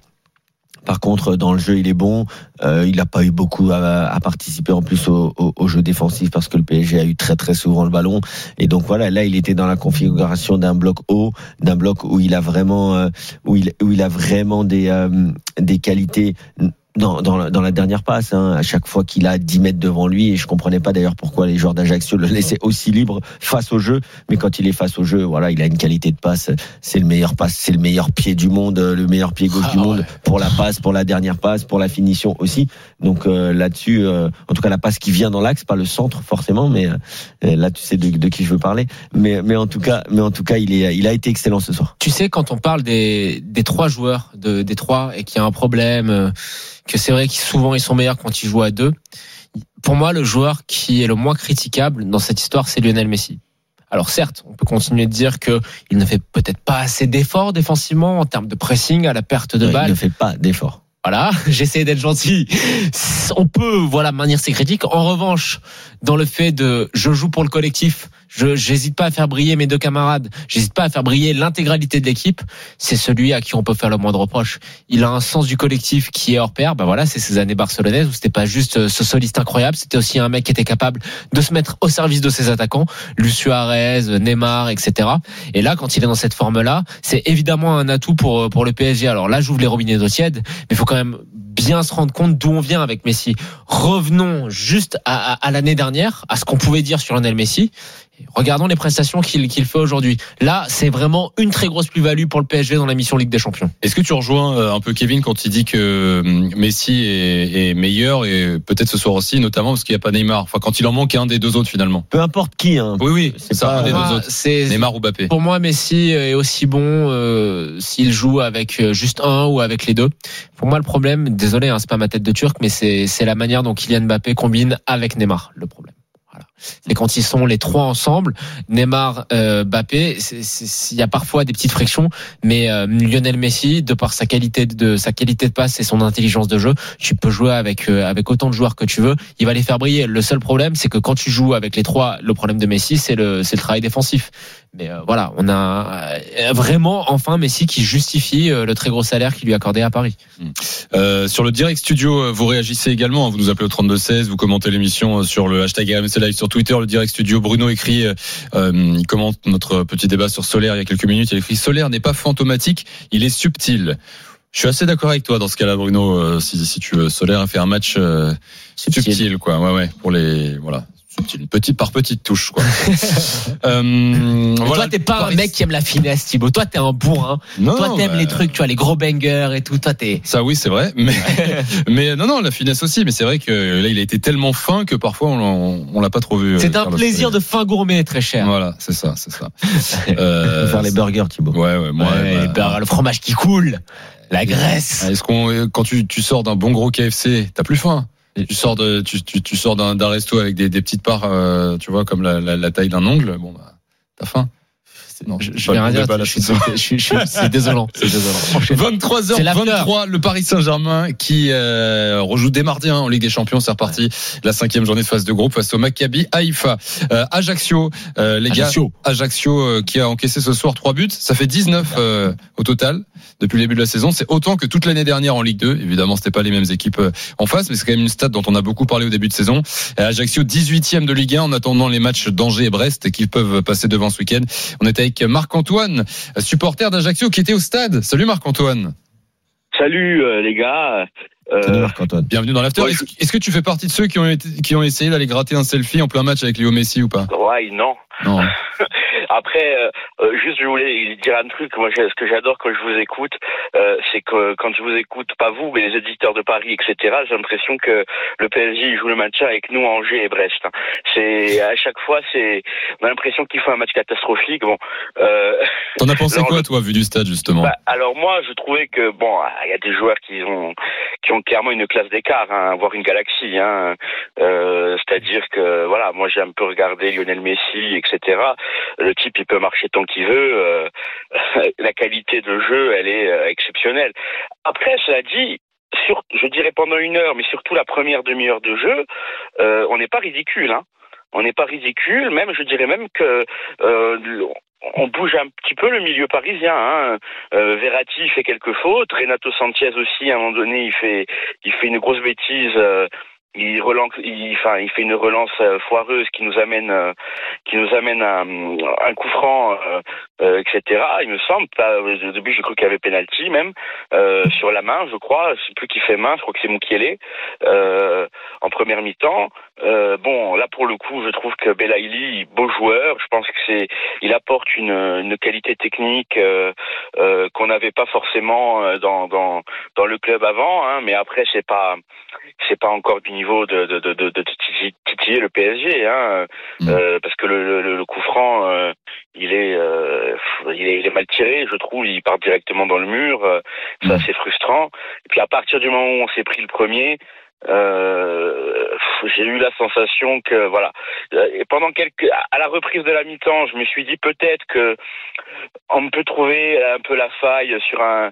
[SPEAKER 7] Par contre, dans le jeu, il est bon. Euh, il n'a pas eu beaucoup à, participer en plus au, jeu défensif parce que le PSG a eu très très souvent le ballon. Et donc voilà, là, il était dans la configuration d'un bloc haut, d'un bloc où il a vraiment, euh, où il où il a vraiment des euh, des qualités. Dans, dans, la, dans la dernière passe, hein, à chaque fois qu'il a 10 mètres devant lui, et je comprenais pas d'ailleurs pourquoi les joueurs d'Ajaccio le laissaient aussi libre face au jeu, mais quand il est face au jeu, voilà, il a une qualité de passe, c'est le meilleur passe, c'est le meilleur pied du monde, le meilleur pied gauche
[SPEAKER 6] Ah,
[SPEAKER 7] du monde pour la passe, pour la dernière passe, pour la finition aussi. Donc euh, là-dessus, euh, en tout cas la passe qui vient dans l'axe, pas le centre forcément, mais euh, là tu sais de, de qui je veux parler. Mais mais en tout cas, mais en tout cas, il est il a été excellent ce soir.
[SPEAKER 6] Tu sais, quand on parle des, des trois joueurs, de, des trois, et qu'il y a un problème, euh, que c'est vrai qu'ils souvent ils sont meilleurs quand ils jouent à deux. Pour moi, le joueur qui est le moins critiquable dans cette histoire, c'est Lionel Messi. Alors certes, on peut continuer de dire que il ne fait peut-être pas assez d'efforts défensivement en termes de pressing à la perte de
[SPEAKER 7] il
[SPEAKER 6] balle.
[SPEAKER 7] ne fait pas d'effort.
[SPEAKER 6] Voilà, j'essaie d'être gentil. On peut voilà maintenir ses critiques. En revanche, dans le fait de je joue pour le collectif, je j'hésite pas à faire briller mes deux camarades, j'hésite pas à faire briller l'intégralité de l'équipe, c'est celui à qui on peut faire le moindre reproche. Il a un sens du collectif qui est hors pair. Ben voilà, c'est ces années barcelonaises où c'était pas juste euh, ce soliste incroyable, c'était aussi un mec qui était capable de se mettre au service de ses attaquants, Luis Suarez, Neymar, etc. Et là, quand il est dans cette forme-là, c'est évidemment un atout pour euh, pour le PSG. Alors là, j'ouvre les robinets d'eau tiède, mais faut quand même bien se rendre compte d'où on vient avec Messi. Revenons juste à, à- à l'année dernière, à ce qu'on pouvait dire sur Lionel Messi. Regardons les prestations qu'il qu'il fait aujourd'hui. Là, c'est vraiment une très grosse plus-value pour le PSG dans la mission Ligue des Champions.
[SPEAKER 3] Est-ce que tu rejoins euh, un peu Kevin quand il dit que hum, Messi est, est meilleur et peut-être ce soir aussi, notamment parce qu'il n'y a pas Neymar. Enfin, quand il en manque un des deux autres finalement.
[SPEAKER 7] Peu importe qui, hein.
[SPEAKER 3] Oui, oui, c'est ça,
[SPEAKER 7] pas-
[SPEAKER 3] un des
[SPEAKER 6] Pour
[SPEAKER 3] deux
[SPEAKER 6] moi,
[SPEAKER 3] autres.
[SPEAKER 6] c'est
[SPEAKER 3] Neymar ou Mbappé.
[SPEAKER 6] Pour moi, Messi est aussi bon euh, s'il joue avec euh, juste un ou avec les deux. Pour moi, le problème, désolé, hein, c'est pas ma tête de turc, mais c'est c'est la manière dont Kylian Mbappé combine avec Neymar le problème. C'est quand ils sont les trois ensemble, Neymar, euh, Mbappé, il y a parfois des petites frictions, mais euh, Lionel Messi, de par sa qualité de sa qualité de passe et son intelligence de jeu, tu peux jouer avec euh, avec autant de joueurs que tu veux, il va les faire briller. Le seul problème, c'est que quand tu joues avec les trois, le problème de Messi, c'est le c'est le travail défensif. Mais euh, voilà, on a euh, vraiment enfin Messi qui justifie euh, le très gros salaire qu'il lui accordait à Paris.
[SPEAKER 3] Euh, sur le direct studio, vous réagissez également. hein. Vous nous appelez au 32-16, vous commentez l'émission sur le hashtag RMC Live sur Twitter. Le direct studio, Bruno écrit, il commente notre petit débat sur Solaire il y a quelques minutes. Il écrit Solaire n'est pas fantomatique, il est subtil. Je suis assez d'accord avec toi dans ce cas-là, Bruno. si, si tu veux, Solaire a fait un match euh, subtil. quoi. Ouais, ouais. Pour les, voilà. C'est une petite par petite touche, quoi. euh, voilà,
[SPEAKER 6] toi, t'es pas
[SPEAKER 3] Paris-
[SPEAKER 6] un mec qui aime la finesse, Thibaut. Toi, t'es un bourrin.
[SPEAKER 3] Non,
[SPEAKER 6] toi,
[SPEAKER 3] non,
[SPEAKER 6] t'aimes
[SPEAKER 3] bah,
[SPEAKER 6] les trucs, tu vois, les gros bangers et tout. Toi, t'es.
[SPEAKER 3] Ça, oui, c'est vrai. Mais, mais non, non, la finesse aussi. Mais c'est vrai que là, il a été tellement fin que parfois, on, on, l'a pas trop vu. euh,
[SPEAKER 6] C'est un plaisir de fin gourmet, très cher.
[SPEAKER 3] Voilà, c'est ça, c'est ça. Euh,
[SPEAKER 7] faire les burgers, Thibaut.
[SPEAKER 3] Ouais, ouais, moi.
[SPEAKER 6] Ouais,
[SPEAKER 3] bah,
[SPEAKER 6] les burgers, le fromage qui coule, la graisse.
[SPEAKER 3] Est-ce qu'on, quand tu, tu sors d'un bon gros KFC, t'as plus faim Tu sors de, tu, tu, sors d'un, d'un resto avec des, des petites parts, euh, tu vois, comme la, la, la taille d'un ongle. Bon, bah, t'as faim. Non,
[SPEAKER 6] Je, je vais rien dire.
[SPEAKER 3] débat, là,
[SPEAKER 6] je suis- je suis- je suis- C'est désolant. C'est désolant. C'est l'after.
[SPEAKER 3] 23h23, le Paris Saint-Germain qui euh, rejoue dès mardi hein, en Ligue des Champions. C'est reparti la cinquième journée de phase de groupe face au Maccabi Haïfa. Euh, Ajaccio, euh, les
[SPEAKER 6] Ajaccio.
[SPEAKER 3] gars, Ajaccio euh, qui a encaissé ce soir trois buts. Ça fait 19 euh, au total depuis le début de la saison. C'est autant que toute l'année dernière en Ligue 2. Évidemment, c'était pas les mêmes équipes euh, en face, mais c'est quand même une stat dont on a beaucoup parlé au début de saison. Ajaccio 18e de Ligue 1 en attendant les matchs d'Angers et Brest qui peuvent passer devant ce week-end. On est avec Marc-Antoine, supporter d'Ajaccio qui était au stade. Salut Marc-Antoine.
[SPEAKER 5] Salut euh, les gars. Euh,
[SPEAKER 7] Salut Marc-Antoine.
[SPEAKER 3] Bienvenue dans l'after.
[SPEAKER 5] Ouais,
[SPEAKER 3] Est-ce que tu fais partie de ceux qui ont, été- qui ont essayé d'aller gratter un selfie en plein match avec Léo Messi ou pas?
[SPEAKER 5] Ouais, non.
[SPEAKER 3] Non.
[SPEAKER 5] Après, euh, euh, juste je voulais dire un truc. Moi, j'ai- ce que j'adore quand je vous écoute, euh, c'est que quand je vous écoute, pas vous, mais les éditeurs de Paris, etc. J'ai l'impression que le PSG joue le match avec nous, Angers et Brest. hein. C'est à chaque fois, c'est on a l'impression qu'il faut un match catastrophique. Bon. Euh,
[SPEAKER 3] T'en as pensé quoi, toi, vu du stade, justement?
[SPEAKER 5] Bah, alors moi, je trouvais que bon, il y a des joueurs qui ont qui ont clairement une classe d'écart, hein, voire une galaxie. Hein. Euh, C'est-à-dire que voilà, moi j'ai un peu regardé Lionel Messi, etc. Le type, il peut marcher tant qu'il veut. euh, la qualité de jeu, elle est euh, exceptionnelle. Après, cela dit. Je dirais pendant une heure, mais surtout la première demi-heure de jeu, euh, on n'est pas ridicule. Hein. On n'est pas ridicule, même je dirais même que on bouge un petit peu le milieu parisien. Hein. Verratti fait quelques fautes, Renato Sanchez aussi à un moment donné il fait il fait une grosse bêtise. Il relance, il, enfin, il fait une relance euh, foireuse qui nous amène, euh, qui nous amène à un, coup franc, euh, euh, etc. Il me semble. Pas, au début, j'ai cru qu'il y avait penalty même euh, sur la main, je crois. Je sais plus qui fait main. Je crois que c'est Moukielé euh, en première mi-temps. Bon, là pour le coup, je trouve que Belaïli, beau joueur. Je pense que c'est, il apporte une, une qualité technique qu'on n'avait pas forcément dans, dans dans le club avant. Hein, mais après, c'est pas c'est pas encore du niveau de de de, de, de titiller- le PSG. Hein,
[SPEAKER 3] Mm.
[SPEAKER 5] euh, parce que le, coup franc, euh, il est euh, il est il est mal tiré. Je trouve, il part directement dans le mur. c'est
[SPEAKER 3] Mm.
[SPEAKER 5] assez frustrant. Et puis à partir du moment où on s'est pris le premier. Euh, j'ai eu la sensation que voilà et pendant quelques à la reprise de la mi-temps je me suis dit peut-être que on peut trouver un peu la faille sur un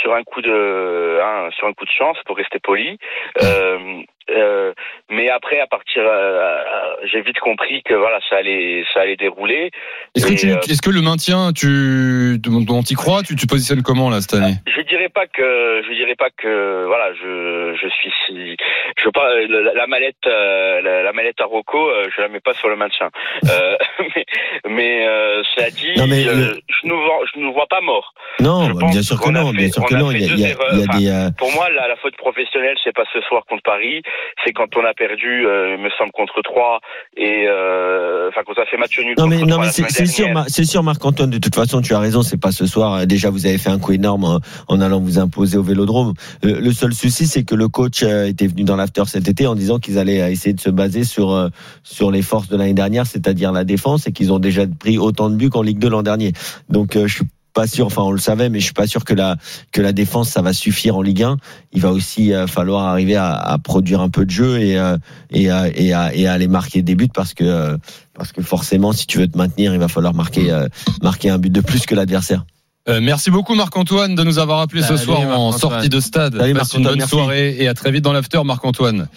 [SPEAKER 5] sur un coup de hein, sur un coup de chance pour rester poli euh, euh, mais après à partir euh, euh, j'ai vite compris que voilà ça allait ça allait dérouler
[SPEAKER 3] Est-ce que,
[SPEAKER 5] Et,
[SPEAKER 3] tu,
[SPEAKER 5] euh,
[SPEAKER 3] est-ce que le maintien, tu, dont tu crois, tu te positionnes comment, là, cette année?
[SPEAKER 5] Je dirais pas que je dirais pas que voilà je je suis si je veux pas la, la mallette la, la mallette à Rocco je la mets pas sur le maintien euh, mais mais euh, cela dit
[SPEAKER 7] Non, mais
[SPEAKER 5] euh,
[SPEAKER 7] le-
[SPEAKER 5] je nous vois je nous vois pas morts
[SPEAKER 7] Non, bah, bien sûr que non,
[SPEAKER 5] fait-
[SPEAKER 7] bien sûr que non. Il y a,
[SPEAKER 5] deux
[SPEAKER 7] il y a-
[SPEAKER 5] erreurs,
[SPEAKER 7] il y a
[SPEAKER 5] enfin,
[SPEAKER 7] des. euh,
[SPEAKER 5] pour moi, la, la faute professionnelle, c'est pas ce soir contre Paris, c'est quand on a perdu, euh, il me semble, contre 3 et euh, enfin quand on a fait match nul
[SPEAKER 7] Non
[SPEAKER 5] contre
[SPEAKER 7] mais
[SPEAKER 5] 3
[SPEAKER 7] non mais c'est sûr, c'est sûr Marc Antoine. De toute façon, tu as raison. C'est pas ce soir. Euh, Déjà, vous avez fait un coup énorme en, en allant vous imposer au Vélodrome. Euh, le seul souci, c'est que le coach euh, était venu dans l'after cet été en disant qu'ils allaient essayer de se baser sur euh, sur les forces de l'année dernière, c'est-à-dire la défense, et qu'ils ont déjà pris autant de buts qu'en Ligue 2 l'an dernier. Donc, euh, je suis pas sûr. Enfin, on le savait, mais je suis pas sûr que la que la défense ça va suffire en Ligue 1. Il va aussi euh, falloir arriver à, à produire un peu de jeu et euh, et, à, et, à, et à aller marquer des buts parce que euh, parce que forcément, si tu veux te maintenir, il va falloir marquer euh, marquer un but de plus que l'adversaire.
[SPEAKER 3] Euh, Merci beaucoup, Marc-Antoine, de nous avoir appelé ce
[SPEAKER 6] Salut,
[SPEAKER 3] soir en sortie de stade.
[SPEAKER 7] Salut,
[SPEAKER 3] Passe une bonne
[SPEAKER 7] merci.
[SPEAKER 3] soirée et à très vite dans l'after, Marc-Antoine.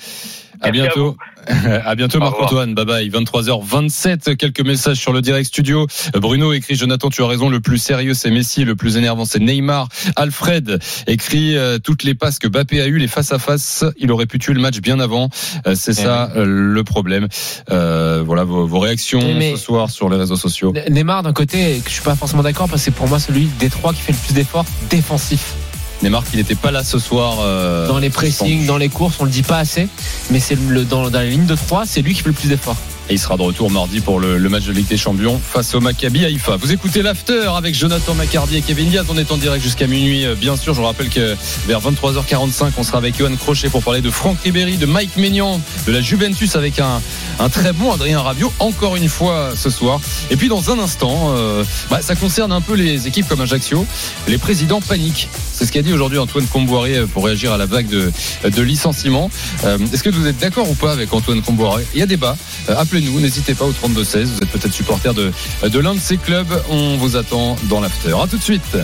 [SPEAKER 3] À
[SPEAKER 5] Merci à
[SPEAKER 3] bientôt. À bientôt. Marc-Antoine. Bye bye. 23h27. Quelques messages sur le direct studio. Bruno écrit, Jonathan, tu as raison. Le plus sérieux, c'est Messi. Le plus énervant, c'est Neymar. Alfred écrit, euh, toutes les passes que Bappé a eues, les face à face, il aurait pu tuer le match bien avant. Euh, c'est
[SPEAKER 6] Eh
[SPEAKER 3] ça, euh, le problème. Euh, voilà vos, vos réactions
[SPEAKER 6] mais-
[SPEAKER 3] ce soir sur les réseaux sociaux.
[SPEAKER 6] Neymar, d'un côté, je suis pas forcément d'accord parce que c'est pour moi celui des trois qui fait le plus d'efforts défensifs.
[SPEAKER 3] Neymar, qui n'était pas là ce soir. euh,
[SPEAKER 6] Dans les pressings, dans les courses, on le dit pas assez, mais c'est le, dans, dans la ligne de 3, c'est lui qui fait le plus d'efforts.
[SPEAKER 3] Et il sera de retour mardi pour le, match de Ligue des Champions face au Maccabi Haïfa. Vous écoutez l'after avec Jonathan Macardy et Kevin Diaz. On est en direct jusqu'à minuit, euh, bien sûr. Je vous rappelle que vers 23h45, on sera avec Johan Crochet pour parler de Franck Ribéry, de Mike Maignan, de la Juventus avec un, très bon Adrien Rabiot, encore une fois ce soir. Et puis dans un instant, euh, bah, ça concerne un peu les équipes comme Ajaccio. Les présidents paniquent. C'est ce qu'a dit aujourd'hui Antoine Comboiré euh, pour réagir à la vague de, de licenciements. Euh, Est-ce que vous êtes d'accord ou pas avec Antoine Comboiré? Il y a débat. Euh, N'hésitez pas au 32-16. Vous êtes peut-être supporter de, de l'un de ces clubs. On vous attend dans l'after. A tout de suite.